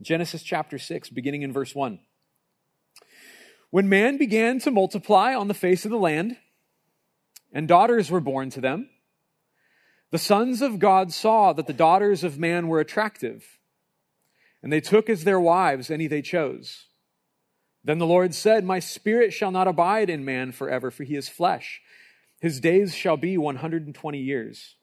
Genesis chapter 6, beginning in verse 1. When man began to multiply on the face of the land, and daughters were born to them, the sons of God saw that the daughters of man were attractive, and they took as their wives any they chose. Then the Lord said, My spirit shall not abide in man forever, for he is flesh. His days shall be 120 years.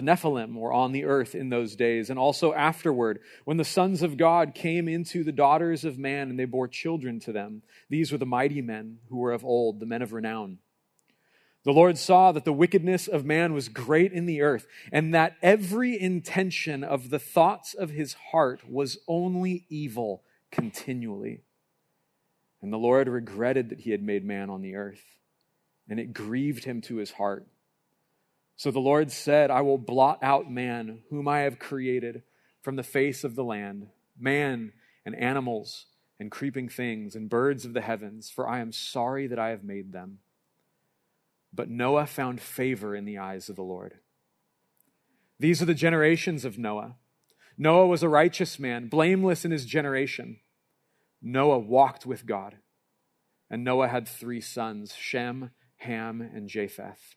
The Nephilim were on the earth in those days, and also afterward, when the sons of God came into the daughters of man, and they bore children to them. These were the mighty men who were of old, the men of renown. The Lord saw that the wickedness of man was great in the earth, and that every intention of the thoughts of his heart was only evil continually. And the Lord regretted that he had made man on the earth, and it grieved him to his heart. So the Lord said, I will blot out man, whom I have created, from the face of the land, man and animals and creeping things and birds of the heavens, for I am sorry that I have made them. But Noah found favor in the eyes of the Lord. These are the generations of Noah. Noah was a righteous man, blameless in his generation. Noah walked with God. And Noah had three sons Shem, Ham, and Japheth.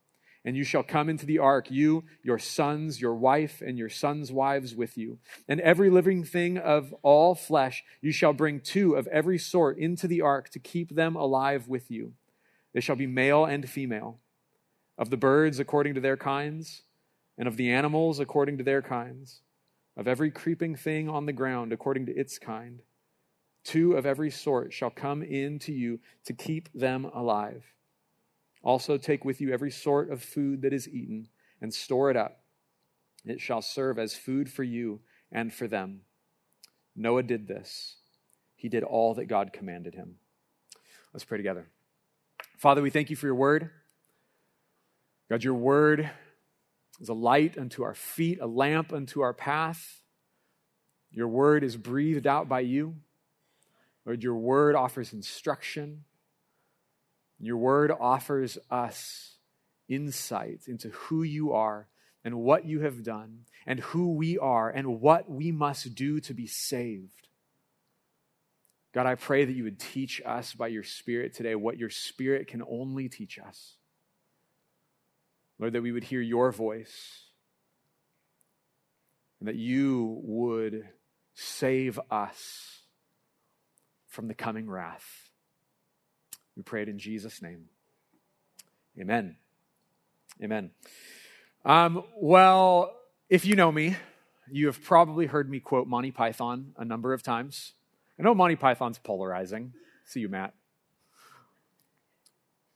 and you shall come into the ark, you, your sons, your wife, and your sons' wives with you. And every living thing of all flesh you shall bring two of every sort into the ark to keep them alive with you. They shall be male and female, of the birds according to their kinds, and of the animals according to their kinds, of every creeping thing on the ground according to its kind. Two of every sort shall come in to you to keep them alive. Also, take with you every sort of food that is eaten and store it up. It shall serve as food for you and for them. Noah did this. He did all that God commanded him. Let's pray together. Father, we thank you for your word. God, your word is a light unto our feet, a lamp unto our path. Your word is breathed out by you. Lord, your word offers instruction. Your word offers us insight into who you are and what you have done and who we are and what we must do to be saved. God, I pray that you would teach us by your Spirit today what your Spirit can only teach us. Lord, that we would hear your voice and that you would save us from the coming wrath. We pray it in Jesus' name. Amen. Amen. Um, well, if you know me, you have probably heard me quote Monty Python a number of times. I know Monty Python's polarizing. See you, Matt.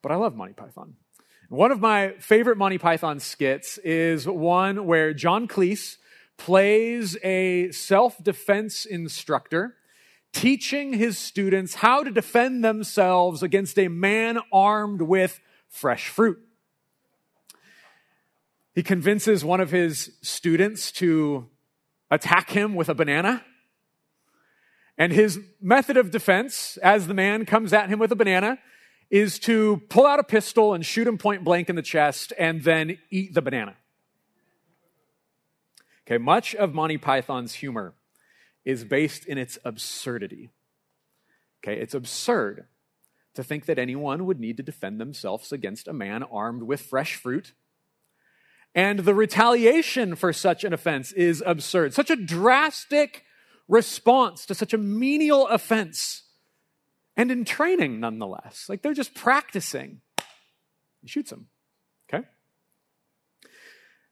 But I love Monty Python. One of my favorite Monty Python skits is one where John Cleese plays a self defense instructor teaching his students how to defend themselves against a man armed with fresh fruit. He convinces one of his students to attack him with a banana. And his method of defense, as the man comes at him with a banana, is to pull out a pistol and shoot him point blank in the chest and then eat the banana. Okay, much of Monty Python's humor is based in its absurdity. Okay, it's absurd to think that anyone would need to defend themselves against a man armed with fresh fruit. And the retaliation for such an offense is absurd. Such a drastic response to such a menial offense and in training nonetheless. Like they're just practicing. He shoots him. Okay?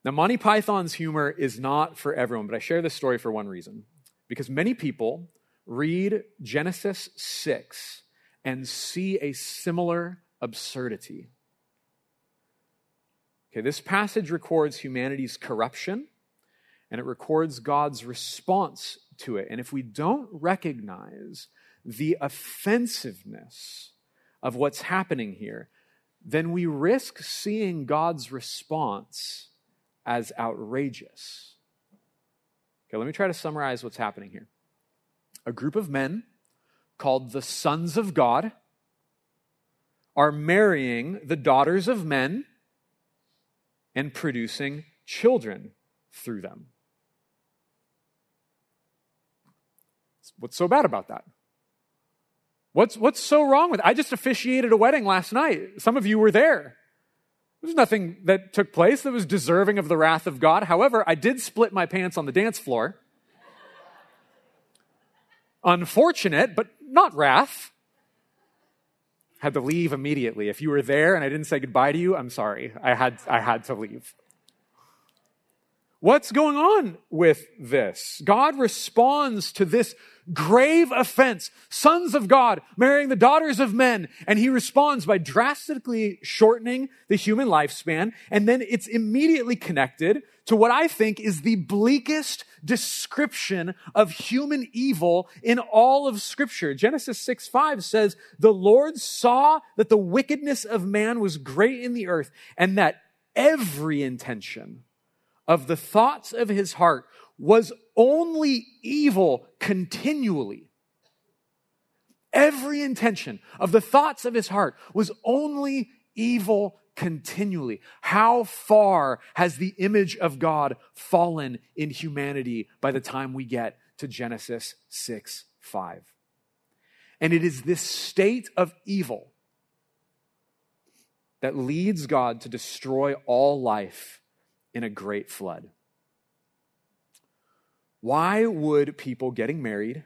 Now, Monty Python's humor is not for everyone, but I share this story for one reason. Because many people read Genesis 6 and see a similar absurdity. Okay, this passage records humanity's corruption and it records God's response to it. And if we don't recognize the offensiveness of what's happening here, then we risk seeing God's response as outrageous. Okay, let me try to summarize what's happening here. A group of men called the sons of God are marrying the daughters of men and producing children through them. What's so bad about that? What's, what's so wrong with it? I just officiated a wedding last night. Some of you were there. There's nothing that took place that was deserving of the wrath of God. However, I did split my pants on the dance floor. Unfortunate, but not wrath. Had to leave immediately. If you were there and I didn't say goodbye to you, I'm sorry. I had, I had to leave. What's going on with this? God responds to this grave offense, sons of God marrying the daughters of men. And he responds by drastically shortening the human lifespan. And then it's immediately connected to what I think is the bleakest description of human evil in all of scripture. Genesis 6 5 says, The Lord saw that the wickedness of man was great in the earth and that every intention of the thoughts of his heart was only evil continually. Every intention of the thoughts of his heart was only evil continually. How far has the image of God fallen in humanity by the time we get to Genesis 6 5? And it is this state of evil that leads God to destroy all life in a great flood. Why would people getting married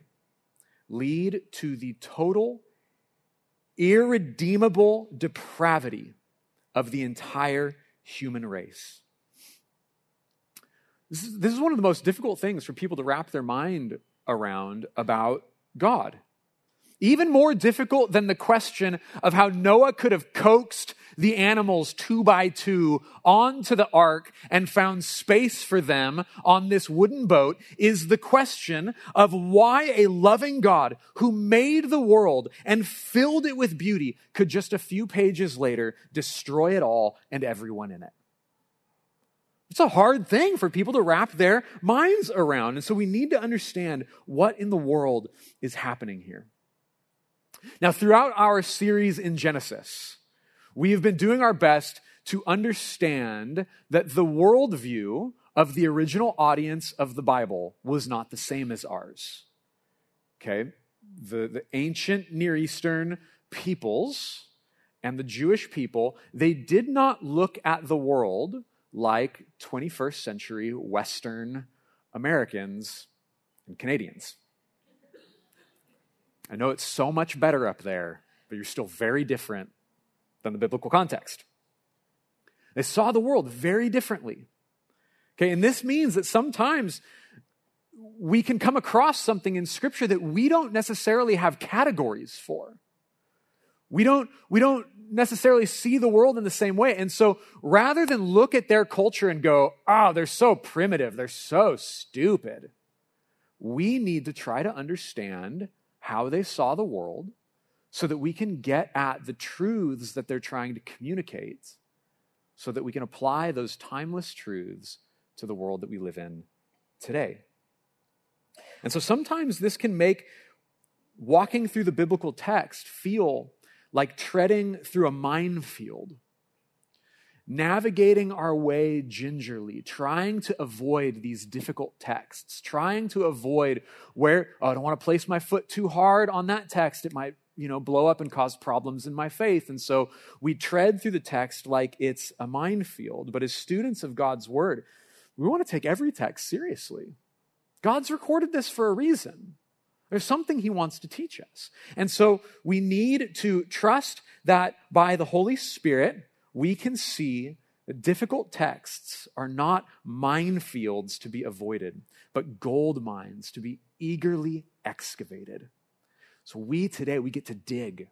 lead to the total, irredeemable depravity of the entire human race? This is, this is one of the most difficult things for people to wrap their mind around about God. Even more difficult than the question of how Noah could have coaxed the animals two by two onto the ark and found space for them on this wooden boat is the question of why a loving God who made the world and filled it with beauty could just a few pages later destroy it all and everyone in it. It's a hard thing for people to wrap their minds around. And so we need to understand what in the world is happening here. Now, throughout our series in Genesis, we have been doing our best to understand that the worldview of the original audience of the Bible was not the same as ours. Okay? The, the ancient Near Eastern peoples and the Jewish people, they did not look at the world like 21st century Western Americans and Canadians. I know it's so much better up there, but you're still very different than the biblical context. They saw the world very differently. Okay, and this means that sometimes we can come across something in scripture that we don't necessarily have categories for. We don't, we don't necessarily see the world in the same way. And so rather than look at their culture and go, oh, they're so primitive, they're so stupid, we need to try to understand how they saw the world so that we can get at the truths that they're trying to communicate, so that we can apply those timeless truths to the world that we live in today. And so sometimes this can make walking through the biblical text feel like treading through a minefield, navigating our way gingerly, trying to avoid these difficult texts, trying to avoid where, oh, I don't want to place my foot too hard on that text. It might you know, blow up and cause problems in my faith. And so we tread through the text like it's a minefield. But as students of God's word, we want to take every text seriously. God's recorded this for a reason. There's something he wants to teach us. And so we need to trust that by the Holy Spirit, we can see that difficult texts are not minefields to be avoided, but gold mines to be eagerly excavated. So we today, we get to dig.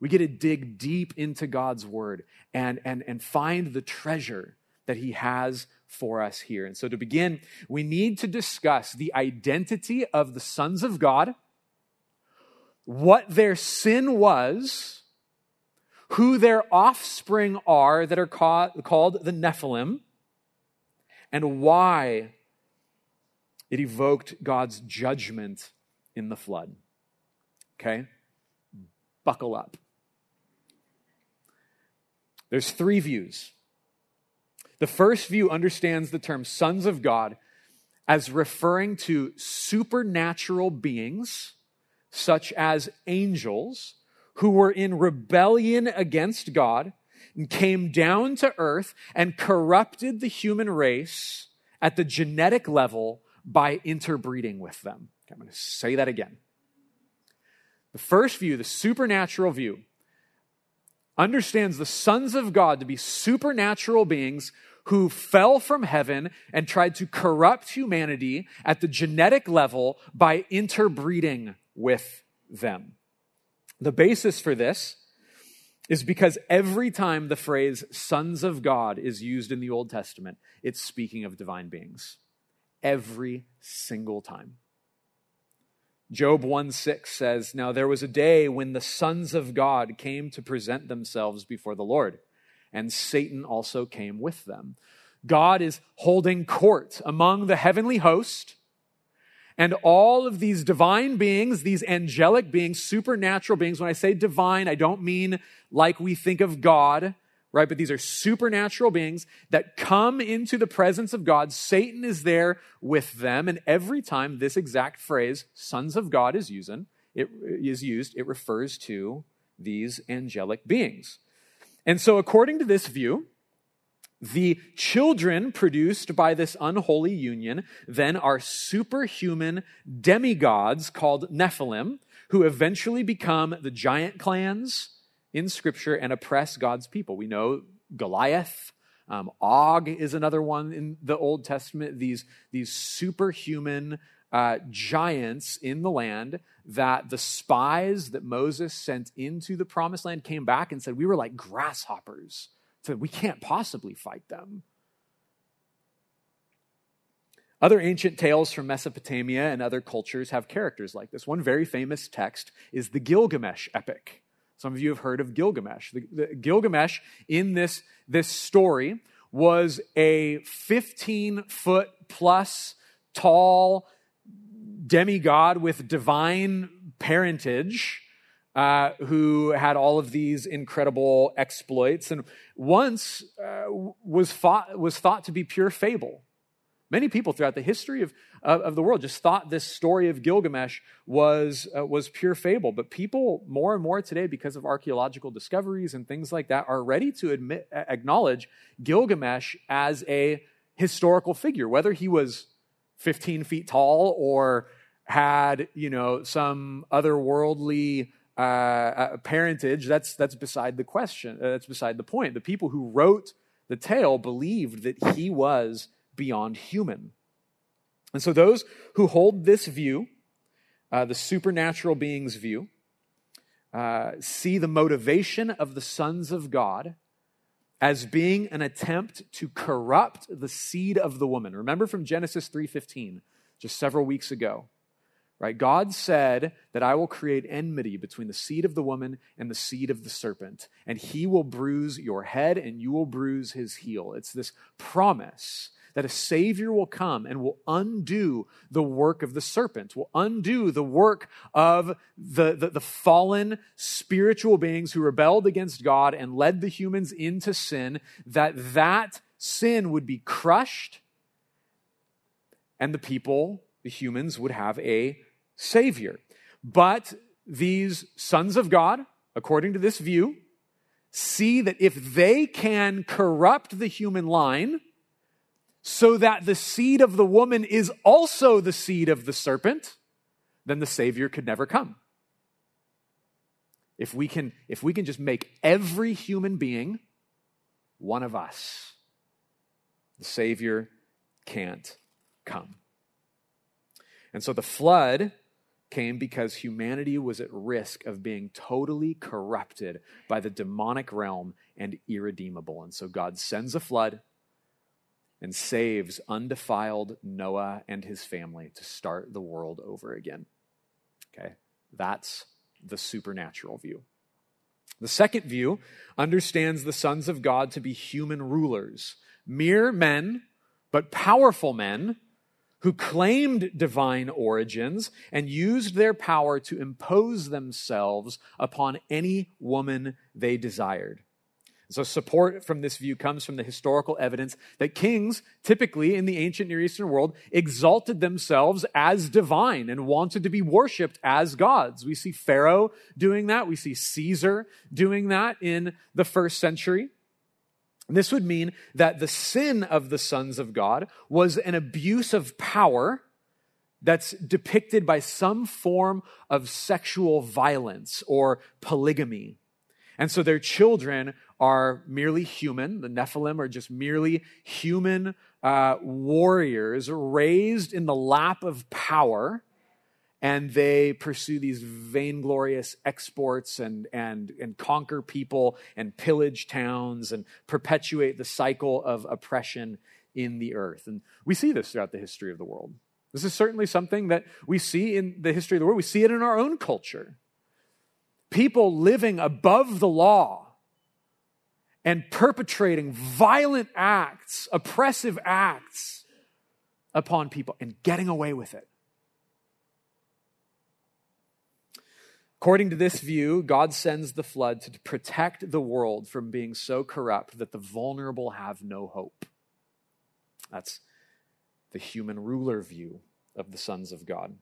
We get to dig deep into God's word and, and, and find the treasure that he has for us here. And so to begin, we need to discuss the identity of the sons of God, what their sin was, who their offspring are that are called the Nephilim, and why it evoked God's judgment in the flood. Okay? Buckle up. There's three views the first view understands the term sons of God as referring to supernatural beings, such as angels, who were in rebellion against God and came down to earth and corrupted the human race at the genetic level by interbreeding with them. Okay, I'm going to say that again. The first view, the supernatural view, understands the sons of God to be supernatural beings who fell from heaven and tried to corrupt humanity at the genetic level by interbreeding with them. The basis for this is because every time the phrase sons of God is used in the Old Testament, it's speaking of divine beings. Every single time. Job 1 6 says, Now there was a day when the sons of God came to present themselves before the Lord and Satan also came with them. God is holding court among the heavenly host, and all of these divine beings, these angelic beings, supernatural beings. When I say divine, I don't mean like we think of God, right? But these are supernatural beings that come into the presence of God. Satan is there with them. And every time this exact phrase, sons of God, is using, it is used, it refers to these angelic beings. And so, according to this view, the children produced by this unholy union then are superhuman demigods called Nephilim, who eventually become the giant clans in Scripture and oppress God's people. We know Goliath, um, Og is another one in the Old Testament. These, these superhuman uh, giants in the land that the spies that Moses sent into the promised land came back and said, We were like grasshoppers. We can't possibly fight them. Other ancient tales from Mesopotamia and other cultures have characters like this. One very famous text is the Gilgamesh epic. Some of you have heard of Gilgamesh. The, the Gilgamesh in this, this story was a 15 foot plus tall demigod with divine parentage uh, who had all of these incredible exploits and once uh, was, thought, was thought to be pure fable. Many people throughout the history of, of, of the world just thought this story of Gilgamesh was, uh, was pure fable. But people more and more today, because of archaeological discoveries and things like that, are ready to admit, acknowledge Gilgamesh as a historical figure, whether he was 15 feet tall or had, you know, some otherworldly uh, uh, parentage, that's, that's beside the question. Uh, that's beside the point. The people who wrote the tale believed that he was beyond human. And so those who hold this view, uh, the supernatural being's view, uh, see the motivation of the sons of God as being an attempt to corrupt the seed of the woman. Remember from Genesis 3:15, just several weeks ago right? God said that I will create enmity between the seed of the woman and the seed of the serpent, and he will bruise your head and you will bruise his heel. It's this promise that a Savior will come and will undo the work of the serpent, will undo the work of the, the, the, fallen spiritual beings who rebelled against God and led the humans into sin, that that sin would be crushed and the people, the humans, would have a Savior. But these sons of God, according to this view, see that if they can corrupt the human line so that the seed of the woman is also the seed of the serpent, then the Savior could never come. If we can, if we can just make every human being one of us, the Savior can't come. And so the flood came because humanity was at risk of being totally corrupted by the demonic realm and irredeemable. And so God sends a flood and saves undefiled Noah and his family to start the world over again. Okay, that's the supernatural view. The second view understands the sons of God to be human rulers, mere men, but powerful men who claimed divine origins and used their power to impose themselves upon any woman they desired. So, support from this view comes from the historical evidence that kings, typically in the ancient Near Eastern world, exalted themselves as divine and wanted to be worshiped as gods. We see Pharaoh doing that. We see Caesar doing that in the first century. This would mean that the sin of the sons of God was an abuse of power that's depicted by some form of sexual violence or polygamy. And so their children are merely human. The Nephilim are just merely human uh, warriors raised in the lap of power. And they pursue these vainglorious exports and, and, and conquer people and pillage towns and perpetuate the cycle of oppression in the earth. And we see this throughout the history of the world. This is certainly something that we see in the history of the world. We see it in our own culture. People living above the law and perpetrating violent acts, oppressive acts upon people and getting away with it. According to this view, God sends the flood to protect the world from being so corrupt that the vulnerable have no hope. That's the human ruler view of the sons of God.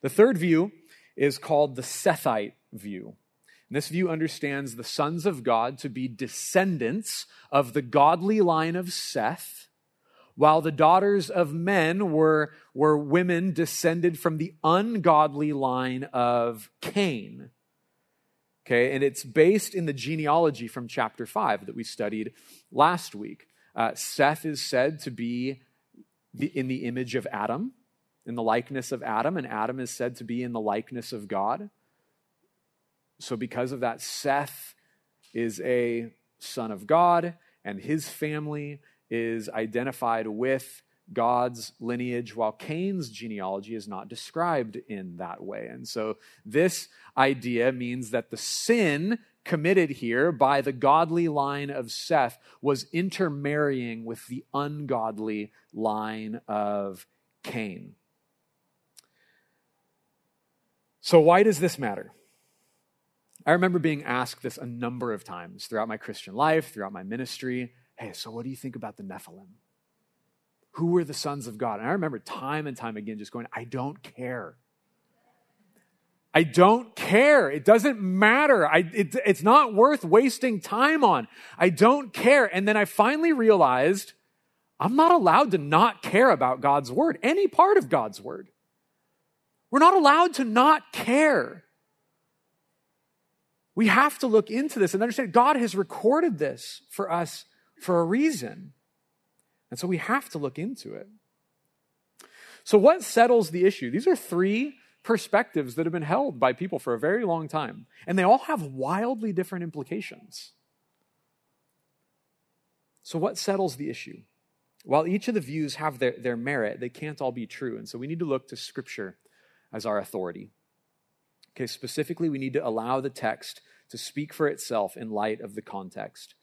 The third view is called the Sethite view. And this view understands the sons of God to be descendants of the godly line of Seth, while the daughters of men were, were women descended from the ungodly line of Cain. Okay, and it's based in the genealogy from chapter 5 that we studied last week. Uh, Seth is said to be the, in the image of Adam, in the likeness of Adam, and Adam is said to be in the likeness of God. So, because of that, Seth is a son of God, and his family is identified with God's lineage, while Cain's genealogy is not described in that way. And so, this idea means that the sin committed here by the godly line of Seth was intermarrying with the ungodly line of Cain. So, why does this matter? I remember being asked this a number of times throughout my Christian life, throughout my ministry. Hey, so what do you think about the Nephilim? Who were the sons of God? And I remember time and time again just going, I don't care. I don't care. It doesn't matter. I, it, it's not worth wasting time on. I don't care. And then I finally realized I'm not allowed to not care about God's word, any part of God's word. We're not allowed to not care. We have to look into this and understand God has recorded this for us for a reason. And so we have to look into it. So, what settles the issue? These are three perspectives that have been held by people for a very long time, and they all have wildly different implications. So, what settles the issue? While each of the views have their, their merit, they can't all be true. And so we need to look to Scripture as our authority. Okay, specifically, we need to allow the text to speak for itself in light of the context.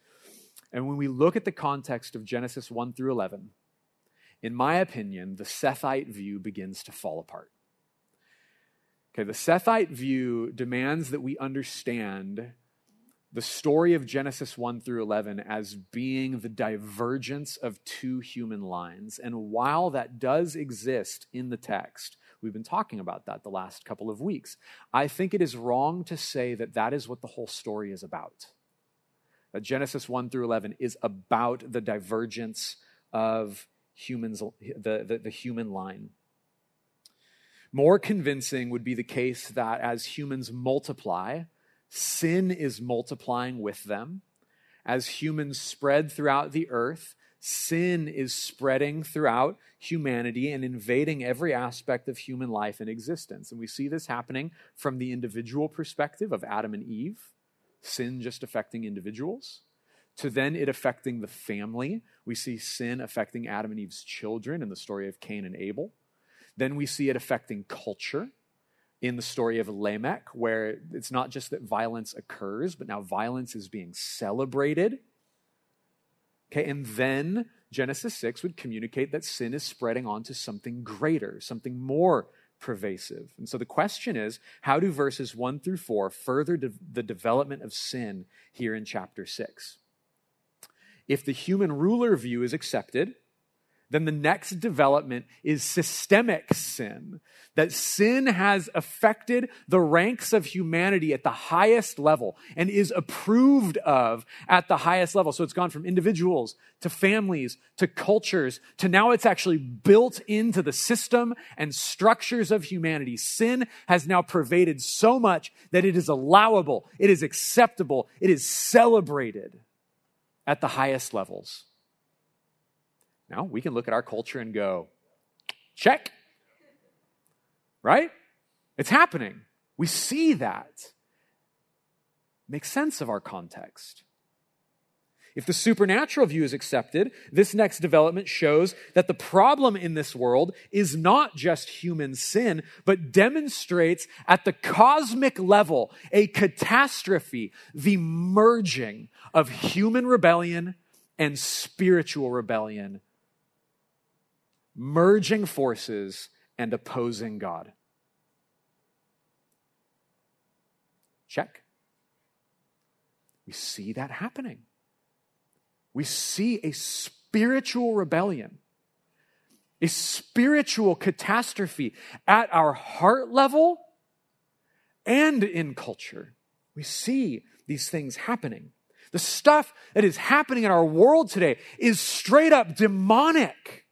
And when we look at the context of Genesis 1 through 11, in my opinion, the Sethite view begins to fall apart. Okay, the Sethite view demands that we understand the story of Genesis 1 through 11 as being the divergence of two human lines. And while that does exist in the text, We've been talking about that the last couple of weeks. I think it is wrong to say that that is what the whole story is about. Genesis 1 through 11 is about the divergence of humans, the, the, the human line. More convincing would be the case that as humans multiply, sin is multiplying with them. As humans spread throughout the earth, sin is spreading throughout humanity and invading every aspect of human life and existence. And we see this happening from the individual perspective of Adam and Eve, sin just affecting individuals, to then it affecting the family. We see sin affecting Adam and Eve's children in the story of Cain and Abel. Then we see it affecting culture in the story of Lamech, where it's not just that violence occurs, but now violence is being celebrated. Okay, and then Genesis 6 would communicate that sin is spreading onto something greater, something more pervasive. And so the question is how do verses 1 through 4 further de- the development of sin here in chapter 6? If the human ruler view is accepted, then the next development is systemic sin. That sin has affected the ranks of humanity at the highest level and is approved of at the highest level. So it's gone from individuals to families to cultures to now it's actually built into the system and structures of humanity. Sin has now pervaded so much that it is allowable, it is acceptable, it is celebrated at the highest levels. Now, we can look at our culture and go, check. Right? It's happening. We see that. Make sense of our context. If the supernatural view is accepted, this next development shows that the problem in this world is not just human sin, but demonstrates at the cosmic level a catastrophe, the merging of human rebellion and spiritual rebellion merging forces and opposing God. Check. We see that happening. We see a spiritual rebellion, a spiritual catastrophe at our heart level and in culture. We see these things happening. The stuff that is happening in our world today is straight up demonic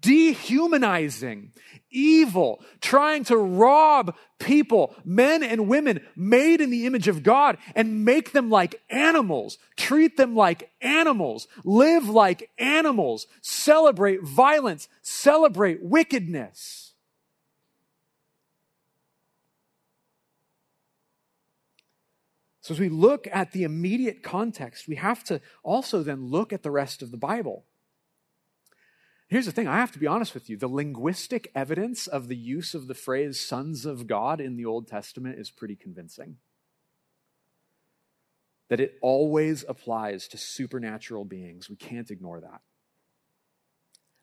dehumanizing, evil, trying to rob people, men and women made in the image of God and make them like animals, treat them like animals, live like animals, celebrate violence, celebrate wickedness. So, as we look at the immediate context, we have to also then look at the rest of the Bible. Here's the thing I have to be honest with you. The linguistic evidence of the use of the phrase sons of God in the Old Testament is pretty convincing. That it always applies to supernatural beings. We can't ignore that.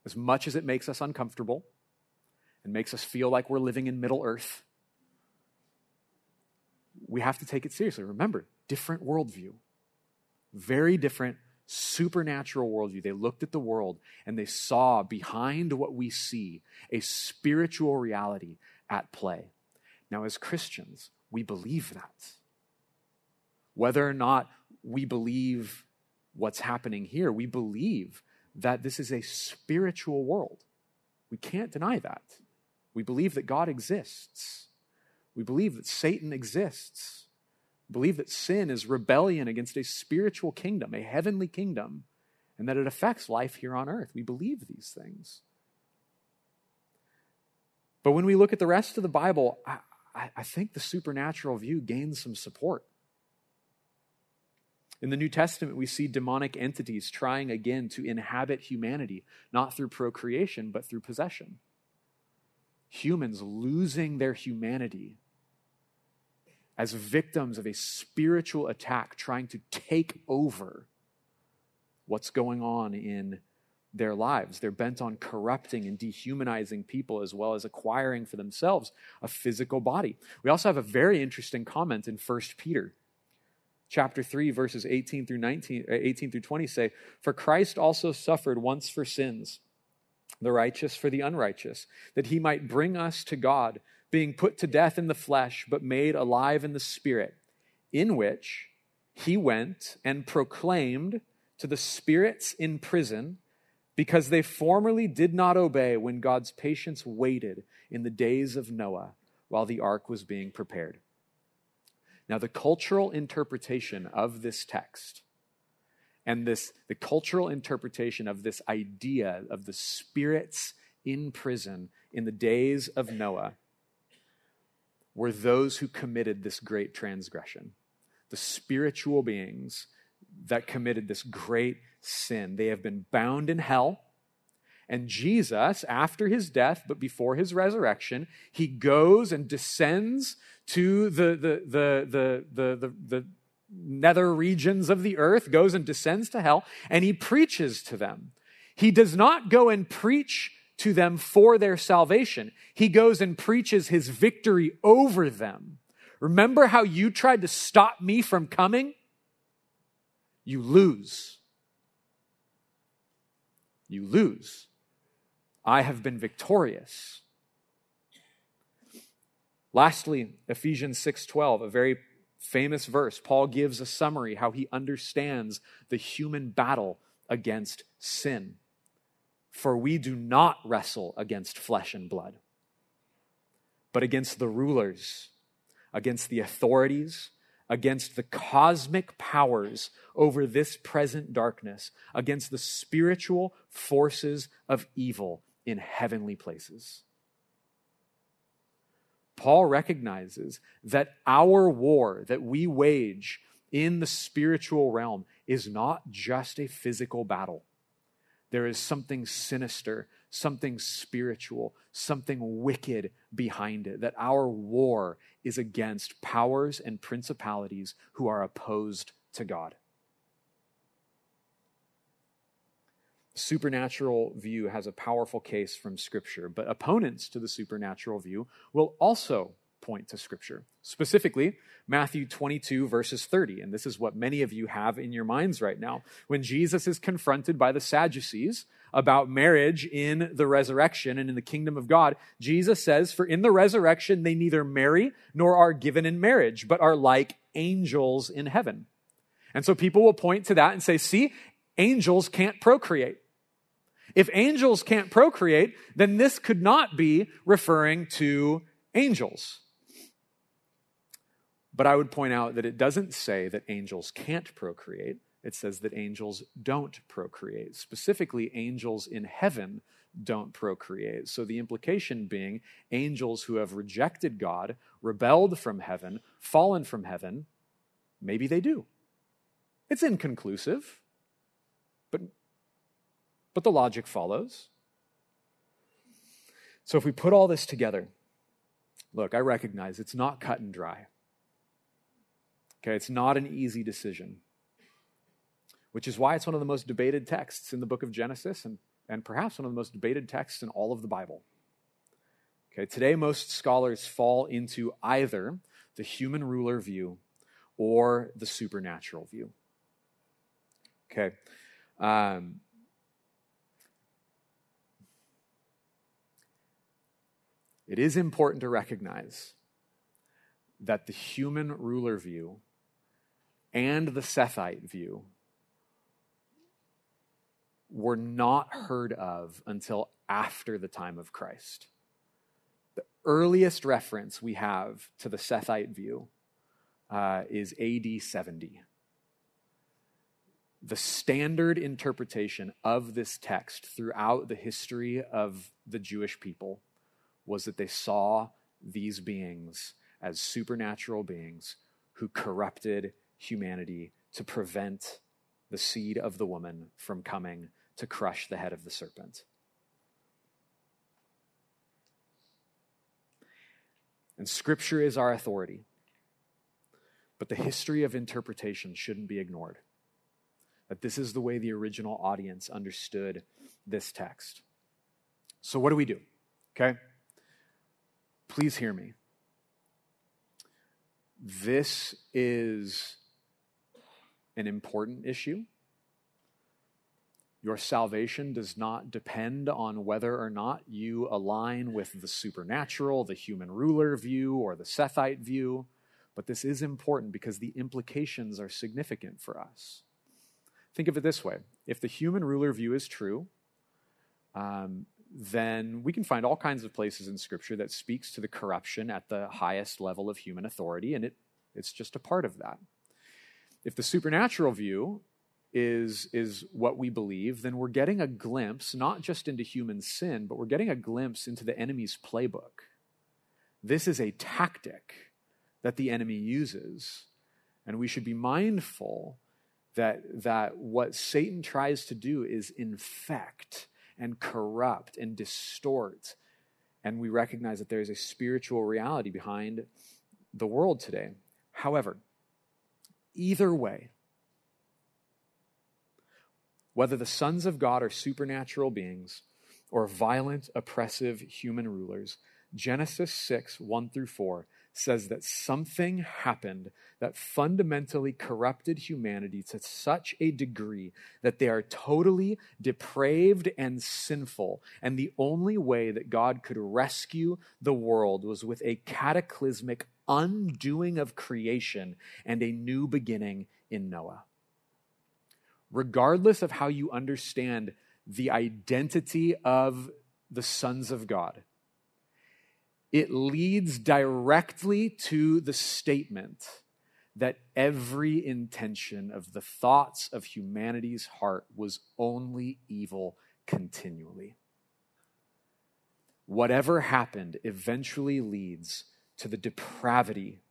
As much as it makes us uncomfortable and makes us feel like we're living in Middle Earth, we have to take it seriously. Remember, different worldview, very different supernatural worldview. They looked at the world and they saw behind what we see a spiritual reality at play. Now, as Christians, we believe that. Whether or not we believe what's happening here, we believe that this is a spiritual world. We can't deny that. We believe that God exists. We believe that Satan exists believe that sin is rebellion against a spiritual kingdom, a heavenly kingdom, and that it affects life here on earth. We believe these things. But when we look at the rest of the Bible, I, I think the supernatural view gains some support. In the New Testament, we see demonic entities trying again to inhabit humanity, not through procreation, but through possession. Humans losing their humanity as victims of a spiritual attack trying to take over what's going on in their lives. They're bent on corrupting and dehumanizing people as well as acquiring for themselves a physical body. We also have a very interesting comment in 1 Peter. Chapter 3 verses 18 through 19 uh, 18 through 20 say, "For Christ also suffered once for sins, the righteous for the unrighteous, that he might bring us to God." Being put to death in the flesh, but made alive in the spirit, in which he went and proclaimed to the spirits in prison because they formerly did not obey when God's patience waited in the days of Noah while the ark was being prepared. Now, the cultural interpretation of this text and this the cultural interpretation of this idea of the spirits in prison in the days of Noah were those who committed this great transgression the spiritual beings that committed this great sin. They have been bound in hell. And Jesus, after his death, but before his resurrection, he goes and descends to the, the, the, the, the, the, the nether regions of the earth, goes and descends to hell, and he preaches to them. He does not go and preach to them for their salvation. He goes and preaches his victory over them. Remember how you tried to stop me from coming? You lose. You lose. I have been victorious. Lastly, Ephesians 6:12, a very famous verse. Paul gives a summary how he understands the human battle against sin. For we do not wrestle against flesh and blood, but against the rulers against the authorities, against the cosmic powers over this present darkness, against the spiritual forces of evil in heavenly places. Paul recognizes that our war that we wage in the spiritual realm is not just a physical battle. There is something sinister, something spiritual, something wicked behind it. That our war is against powers and principalities who are opposed to God. Supernatural view has a powerful case from Scripture, but opponents to the supernatural view will also point to Scripture. Specifically, Matthew 22, verses 30. And this is what many of you have in your minds right now. When Jesus is confronted by the Sadducees about marriage in the resurrection and in the kingdom of God, Jesus says, For in the resurrection they neither marry nor are given in marriage, but are like angels in heaven. And so people will point to that and say, See, angels can't procreate. If angels can't procreate, then this could not be referring to angels. But I would point out that it doesn't say that angels can't procreate. It says that angels don't procreate. Specifically, angels in heaven don't procreate. So the implication being angels who have rejected God, rebelled from heaven, fallen from heaven, maybe they do. It's inconclusive, but, but the logic follows. So if we put all this together, look, I recognize it's not cut and dry. Okay, it's not an easy decision, which is why it's one of the most debated texts in the book of Genesis and, and perhaps one of the most debated texts in all of the Bible. Okay, today most scholars fall into either the human ruler view or the supernatural view. Okay. Um, it is important to recognize that the human ruler view and the Sethite view were not heard of until after the time of Christ. The earliest reference we have to the Sethite view uh, is AD 70. The standard interpretation of this text throughout the history of the Jewish people was that they saw these beings as supernatural beings who corrupted humanity to prevent the seed of the woman from coming to crush the head of the serpent. And Scripture is our authority. But the history of interpretation shouldn't be ignored. That this is the way the original audience understood this text. So, what do we do? Okay? Please hear me. This is an important issue. Your salvation does not depend on whether or not you align with the supernatural, the human ruler view, or the Sethite view. But this is important because the implications are significant for us. Think of it this way if the human ruler view is true, um, then we can find all kinds of places in Scripture that speaks to the corruption at the highest level of human authority, and it, it's just a part of that. If the supernatural view is, is what we believe, then we're getting a glimpse not just into human sin, but we're getting a glimpse into the enemy's playbook. This is a tactic that the enemy uses, and we should be mindful that, that what Satan tries to do is infect and corrupt and distort. And we recognize that there is a spiritual reality behind the world today. However, either way, whether the sons of God are supernatural beings or violent, oppressive human rulers, Genesis 6, 1 through 4 says that something happened that fundamentally corrupted humanity to such a degree that they are totally depraved and sinful. And the only way that God could rescue the world was with a cataclysmic undoing of creation and a new beginning in Noah. Regardless of how you understand the identity of the sons of God, it leads directly to the statement that every intention of the thoughts of humanity's heart was only evil continually. Whatever happened eventually leads to the depravity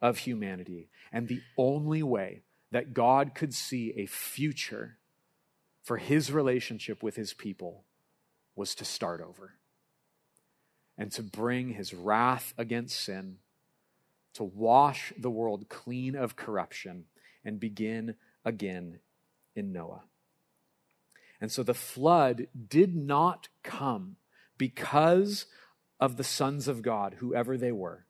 of humanity. And the only way that God could see a future for his relationship with his people was to start over and to bring his wrath against sin, to wash the world clean of corruption, and begin again in Noah. And so the flood did not come because of the sons of God, whoever they were.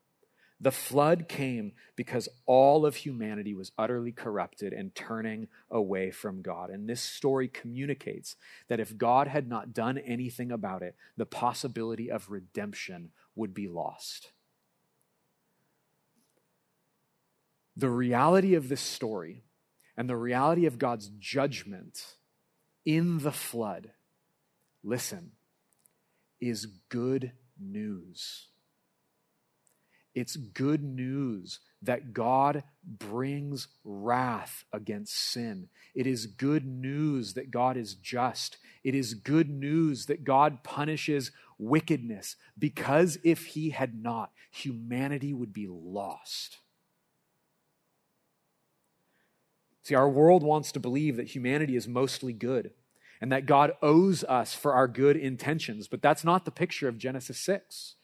The flood came because all of humanity was utterly corrupted and turning away from God. And this story communicates that if God had not done anything about it, the possibility of redemption would be lost. The reality of this story and the reality of God's judgment in the flood, listen, is good news. It's good news that God brings wrath against sin. It is good news that God is just. It is good news that God punishes wickedness because if he had not, humanity would be lost. See, our world wants to believe that humanity is mostly good and that God owes us for our good intentions, but that's not the picture of Genesis 6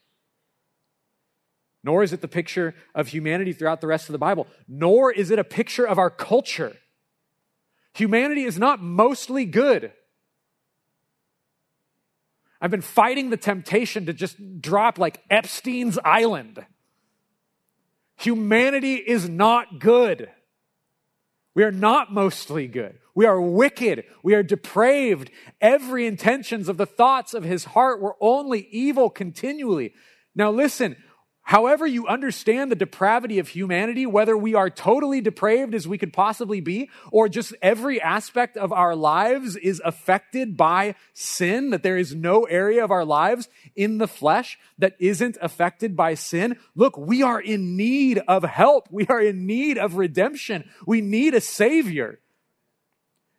nor is it the picture of humanity throughout the rest of the Bible, nor is it a picture of our culture. Humanity is not mostly good. I've been fighting the temptation to just drop like Epstein's Island. Humanity is not good. We are not mostly good. We are wicked. We are depraved. Every intentions of the thoughts of his heart were only evil continually. Now listen, However, you understand the depravity of humanity, whether we are totally depraved as we could possibly be, or just every aspect of our lives is affected by sin, that there is no area of our lives in the flesh that isn't affected by sin. Look, we are in need of help. We are in need of redemption. We need a savior.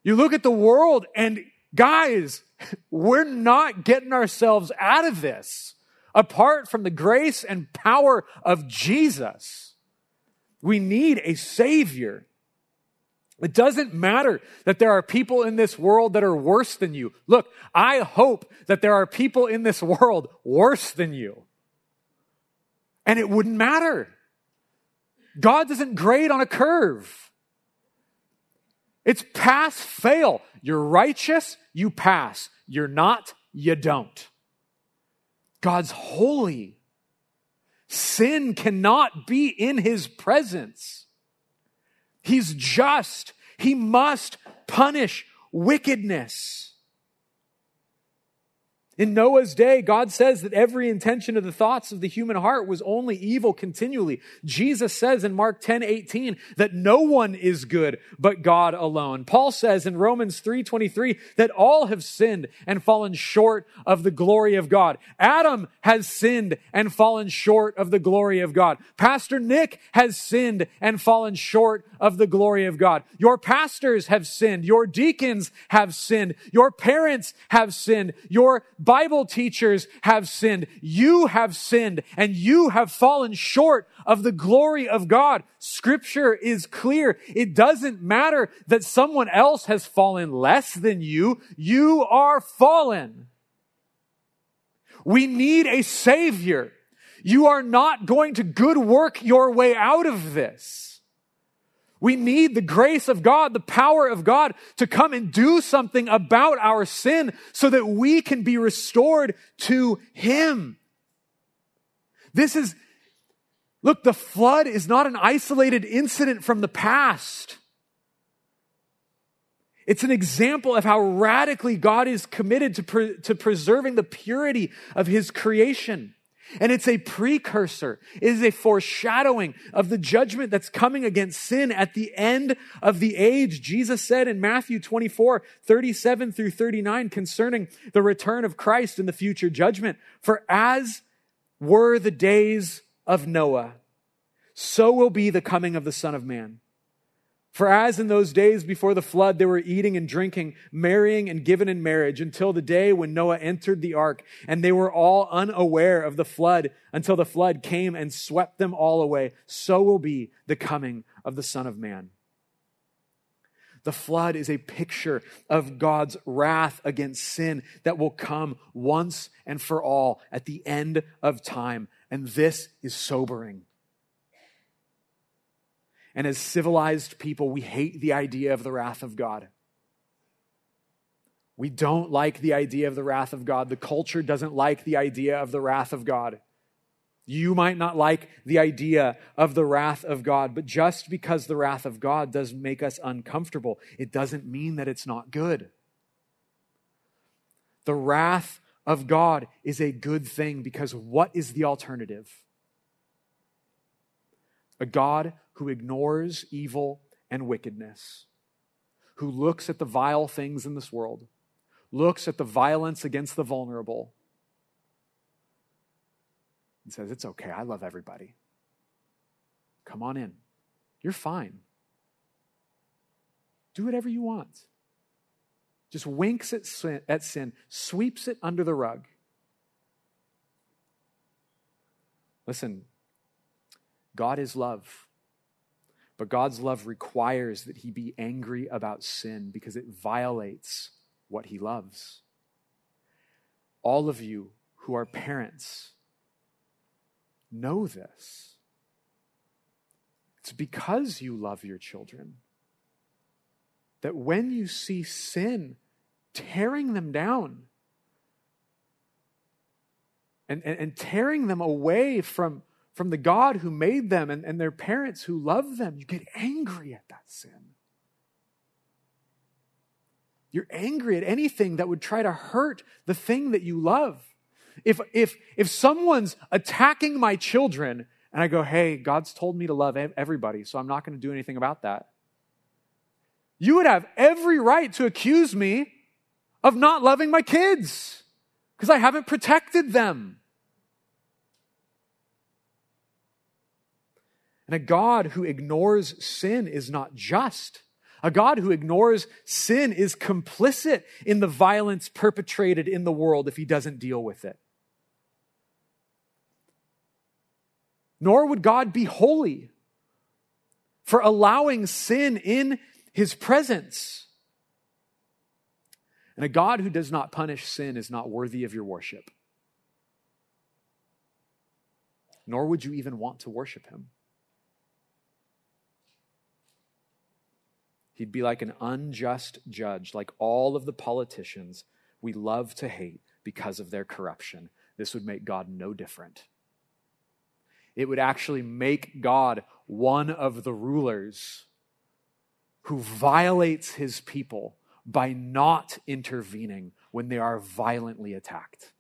You look at the world and guys, we're not getting ourselves out of this apart from the grace and power of Jesus. We need a Savior. It doesn't matter that there are people in this world that are worse than you. Look, I hope that there are people in this world worse than you. And it wouldn't matter. God doesn't grade on a curve. It's pass fail. You're righteous, you pass. You're not, you don't. God's holy. Sin cannot be in his presence. He's just. He must punish wickedness. In Noah's day, God says that every intention of the thoughts of the human heart was only evil continually. Jesus says in Mark 10, 18 that no one is good but God alone. Paul says in Romans 3, 23 that all have sinned and fallen short of the glory of God. Adam has sinned and fallen short of the glory of God. Pastor Nick has sinned and fallen short of the glory of God. Your pastors have sinned. Your deacons have sinned. Your parents have sinned. Your Bible teachers have sinned. You have sinned and you have fallen short of the glory of God. Scripture is clear. It doesn't matter that someone else has fallen less than you. You are fallen. We need a savior. You are not going to good work your way out of this. We need the grace of God, the power of God to come and do something about our sin so that we can be restored to Him. This is, look, the flood is not an isolated incident from the past. It's an example of how radically God is committed to, pre- to preserving the purity of His creation. And it's a precursor. It is a foreshadowing of the judgment that's coming against sin at the end of the age. Jesus said in Matthew 24, 37 through 39 concerning the return of Christ and the future judgment. For as were the days of Noah, so will be the coming of the Son of Man. For as in those days before the flood, they were eating and drinking, marrying and given in marriage until the day when Noah entered the ark, and they were all unaware of the flood until the flood came and swept them all away. So will be the coming of the Son of Man. The flood is a picture of God's wrath against sin that will come once and for all at the end of time. And this is sobering. And as civilized people, we hate the idea of the wrath of God. We don't like the idea of the wrath of God. The culture doesn't like the idea of the wrath of God. You might not like the idea of the wrath of God, but just because the wrath of God does make us uncomfortable, it doesn't mean that it's not good. The wrath of God is a good thing because what is the alternative? A God who ignores evil and wickedness, who looks at the vile things in this world, looks at the violence against the vulnerable, and says, It's okay, I love everybody. Come on in. You're fine. Do whatever you want. Just winks at sin, at sin, sweeps it under the rug. Listen, God is love. But God's love requires that he be angry about sin because it violates what he loves. All of you who are parents know this. It's because you love your children that when you see sin tearing them down and, and, and tearing them away from from the God who made them and, and their parents who love them, you get angry at that sin. You're angry at anything that would try to hurt the thing that you love. If, if, if someone's attacking my children and I go, hey, God's told me to love everybody, so I'm not going to do anything about that, you would have every right to accuse me of not loving my kids because I haven't protected them. And a God who ignores sin is not just. A God who ignores sin is complicit in the violence perpetrated in the world if he doesn't deal with it. Nor would God be holy for allowing sin in his presence. And a God who does not punish sin is not worthy of your worship. Nor would you even want to worship him. He'd be like an unjust judge, like all of the politicians we love to hate because of their corruption. This would make God no different. It would actually make God one of the rulers who violates his people by not intervening, when they are violently attacked.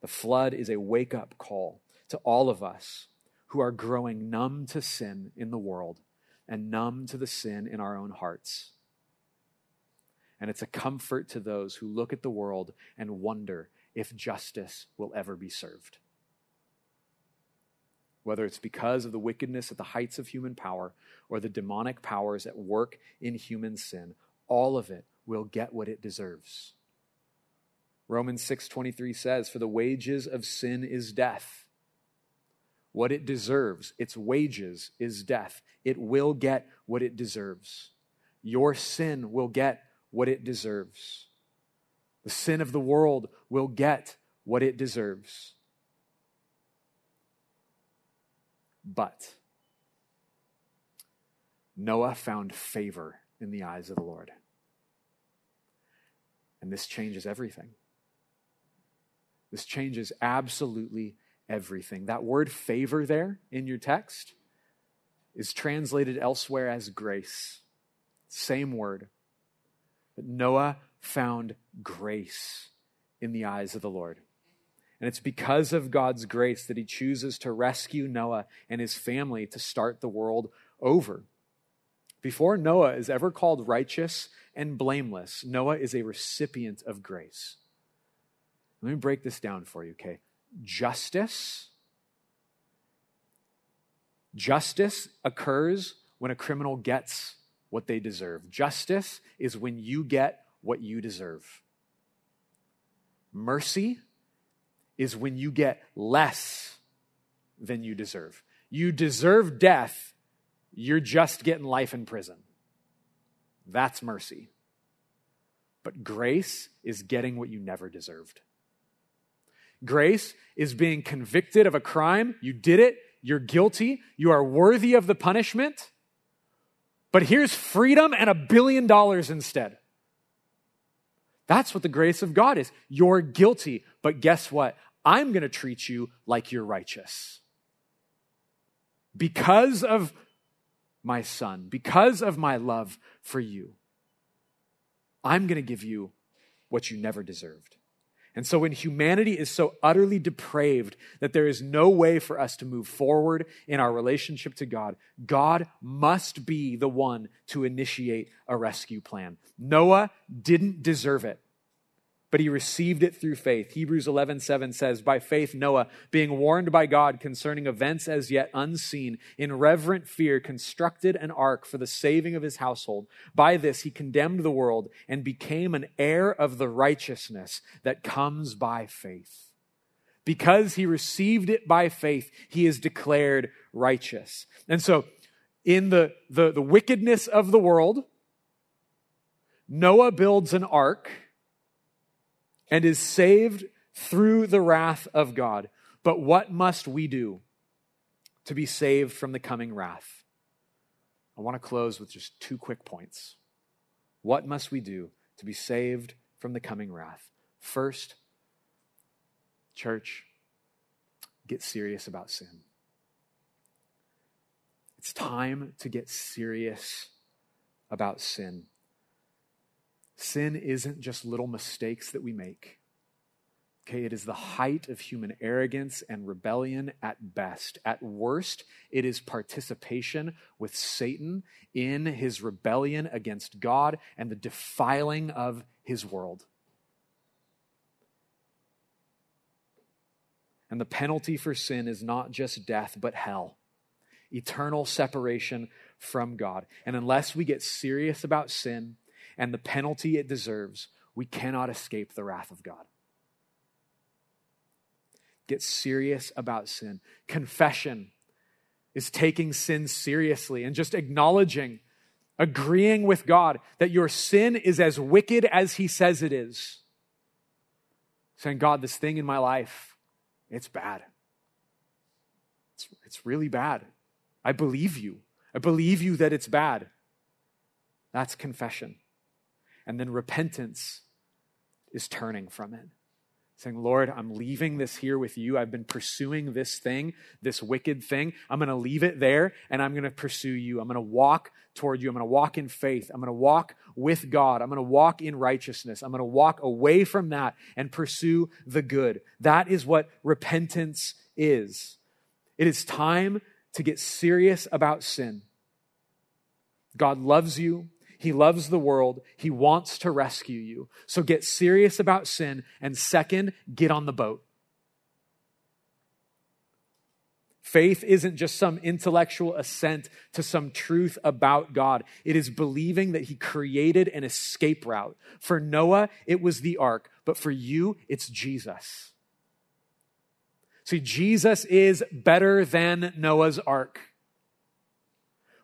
The flood is a wake up call to all of us who are growing numb to sin in the world and numb to the sin in our own hearts. And it's a comfort to those who look at the world and wonder if justice will ever be served. Whether it's because of the wickedness at the heights of human power or the demonic powers at work in human sin, all of it will get what it deserves. Romans 6:23 says, "For the wages of sin is death." What it deserves, its wages is death. It will get what it deserves. Your sin will get what it deserves. The sin of the world will get what it deserves. But Noah found favor in the eyes of the Lord. And this changes everything. This changes absolutely everything. That word favor there in your text is translated elsewhere as grace. Same word. But Noah found grace in the eyes of the Lord. And it's because of God's grace that he chooses to rescue Noah and his family to start the world over. Before Noah is ever called righteous and blameless, Noah is a recipient of grace. Let me break this down for you, okay? Justice. Justice occurs when a criminal gets what they deserve. Justice is when you get what you deserve. Mercy is when you get less than you deserve. You deserve death, you're just getting life in prison. That's mercy. But grace is getting what you never deserved. Grace is being convicted of a crime. You did it. You're guilty. You are worthy of the punishment. But here's freedom and a billion dollars instead. That's what the grace of God is. You're guilty, but guess what? I'm going to treat you like you're righteous. Because of my son, because of my love for you, I'm going to give you what you never deserved. And so, when humanity is so utterly depraved that there is no way for us to move forward in our relationship to God, God must be the one to initiate a rescue plan. Noah didn't deserve it but he received it through faith. Hebrews 11:7 says, "By faith Noah, being warned by God concerning events as yet unseen, in reverent fear constructed an ark for the saving of his household. By this he condemned the world and became an heir of the righteousness that comes by faith." Because he received it by faith, he is declared righteous. And so, in the, the, the wickedness of the world, Noah builds an ark and is saved through the wrath of God. But what must we do to be saved from the coming wrath? I want to close with just two quick points. What must we do to be saved from the coming wrath? First, church, get serious about sin. It's time to get serious about sin. Sin isn't just little mistakes that we make. Okay, it is the height of human arrogance and rebellion at best. At worst, it is participation with Satan in his rebellion against God and the defiling of his world. And the penalty for sin is not just death, but hell, eternal separation from God. And unless we get serious about sin, and the penalty it deserves, we cannot escape the wrath of God. Get serious about sin. Confession is taking sin seriously and just acknowledging, agreeing with God that your sin is as wicked as He says it is. Saying, God, this thing in my life, it's bad. It's, it's really bad. I believe you. I believe you that it's bad. That's confession. And then repentance is turning from it. saying, Lord, I'm leaving this here with you. I've been pursuing this thing, this wicked thing. I'm going to leave it there and I'm going to pursue you. I'm going to walk toward you. I'm going to walk in faith. I'm going to walk with God. I'm going to walk in righteousness. I'm going to walk away from that and pursue the good. That is what repentance is. It is time to get serious about sin. God loves you. He loves the world. He wants to rescue you. So get serious about sin. And second, get on the boat. Faith isn't just some intellectual assent to some truth about God. It is believing that He created an escape route. For Noah, it was the ark, but for you, it's Jesus. See, Jesus is better than Noah's ark.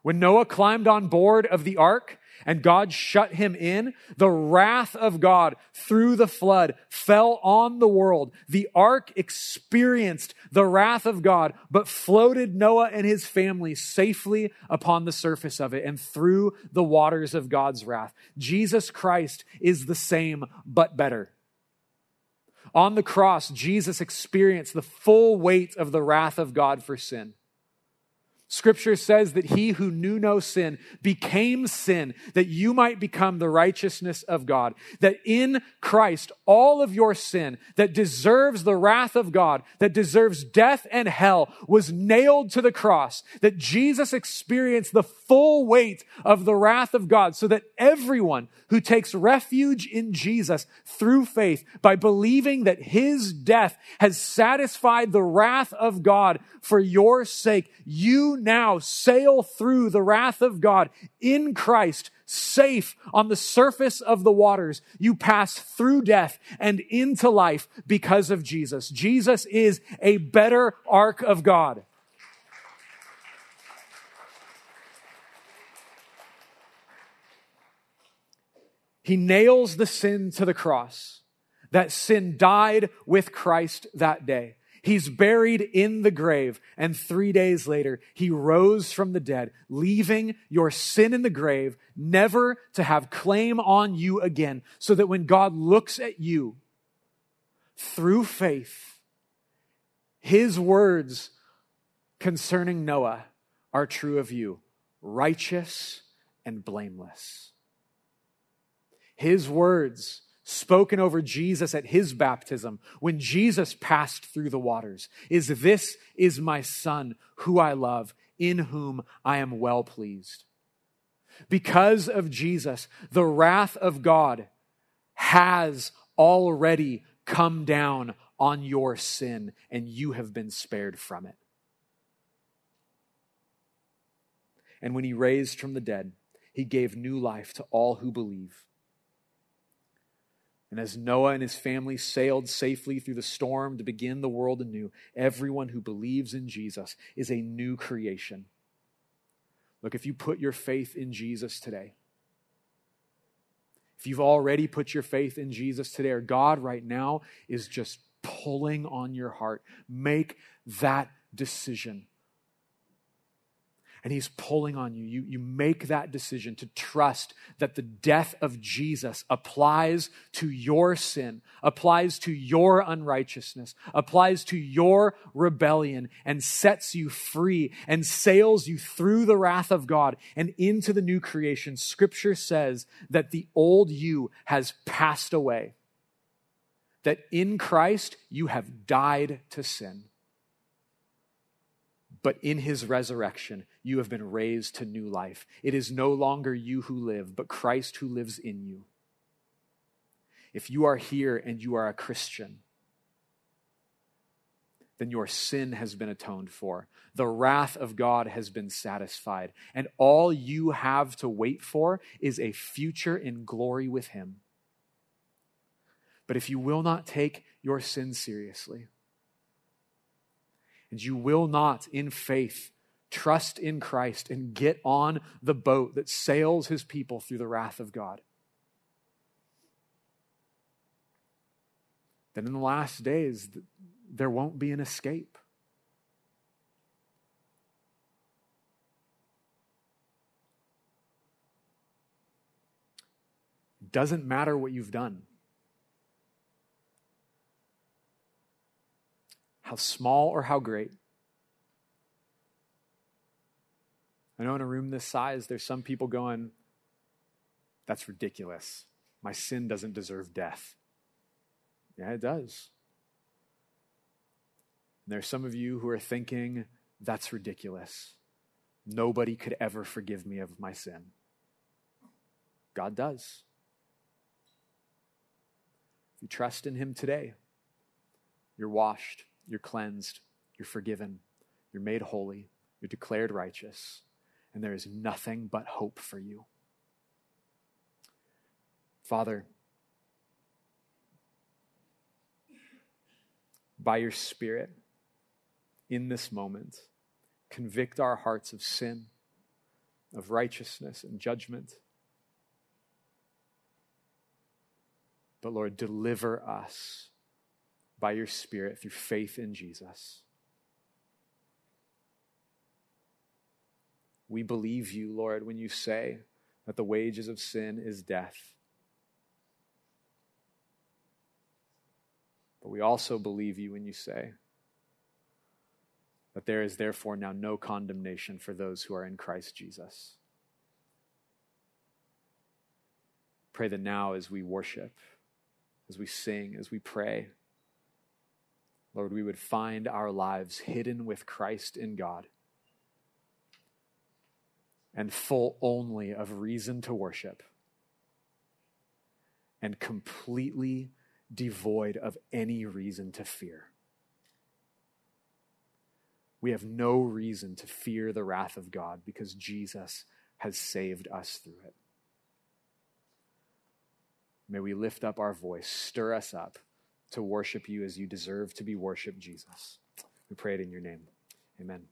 When Noah climbed on board of the ark, and God shut him in, the wrath of God through the flood fell on the world. The ark experienced the wrath of God, but floated Noah and his family safely upon the surface of it and through the waters of God's wrath. Jesus Christ is the same, but better. On the cross, Jesus experienced the full weight of the wrath of God for sin. Scripture says that he who knew no sin became sin that you might become the righteousness of God. That in Christ, all of your sin that deserves the wrath of God, that deserves death and hell, was nailed to the cross. That Jesus experienced the full weight of the wrath of God so that everyone who takes refuge in Jesus through faith by believing that his death has satisfied the wrath of God for your sake, you now sail through the wrath of God in Christ, safe on the surface of the waters. You pass through death and into life because of Jesus. Jesus is a better ark of God. He nails the sin to the cross. That sin died with Christ that day. He's buried in the grave, and three days later, he rose from the dead, leaving your sin in the grave, never to have claim on you again, so that when God looks at you through faith, his words concerning Noah are true of you righteous and blameless. His words spoken over Jesus at his baptism when Jesus passed through the waters is this is my son who I love in whom I am well pleased. Because of Jesus, the wrath of God has already come down on your sin and you have been spared from it. And when he raised from the dead, he gave new life to all who believe. And as Noah and his family sailed safely through the storm to begin the world anew, everyone who believes in Jesus is a new creation. Look, if you put your faith in Jesus today, if you've already put your faith in Jesus today, or God right now is just pulling on your heart, make that decision and he's pulling on you. You, you make that decision to trust that the death of Jesus applies to your sin, applies to your unrighteousness, applies to your rebellion, and sets you free and sails you through the wrath of God and into the new creation. Scripture says that the old you has passed away, that in Christ you have died to sin but in his resurrection, you have been raised to new life. It is no longer you who live, but Christ who lives in you. If you are here and you are a Christian, then your sin has been atoned for. The wrath of God has been satisfied. And all you have to wait for is a future in glory with Him. But if you will not take your sin seriously, and you will not, in faith, trust in Christ and get on the boat that sails his people through the wrath of God. Then in the last days, there won't be an escape. Doesn't matter what you've done. how small or how great. I know in a room this size, there's some people going, that's ridiculous. My sin doesn't deserve death. Yeah, it does. And there's some of you who are thinking, that's ridiculous. Nobody could ever forgive me of my sin. God does. If you trust in Him today, you're washed, you're cleansed, you're forgiven, you're made holy, you're declared righteous, and there is nothing but hope for you. Father, by your Spirit, in this moment, convict our hearts of sin, of righteousness and judgment. But Lord, deliver us by your Spirit through faith in Jesus. We believe you, Lord, when you say that the wages of sin is death. But we also believe you when you say that there is therefore now no condemnation for those who are in Christ Jesus. Pray that now as we worship, as we sing, as we pray, Lord, we would find our lives hidden with Christ in God and full only of reason to worship and completely devoid of any reason to fear. We have no reason to fear the wrath of God because Jesus has saved us through it. May we lift up our voice, stir us up to worship you as you deserve to be worshiped, Jesus. We pray it in your name. Amen.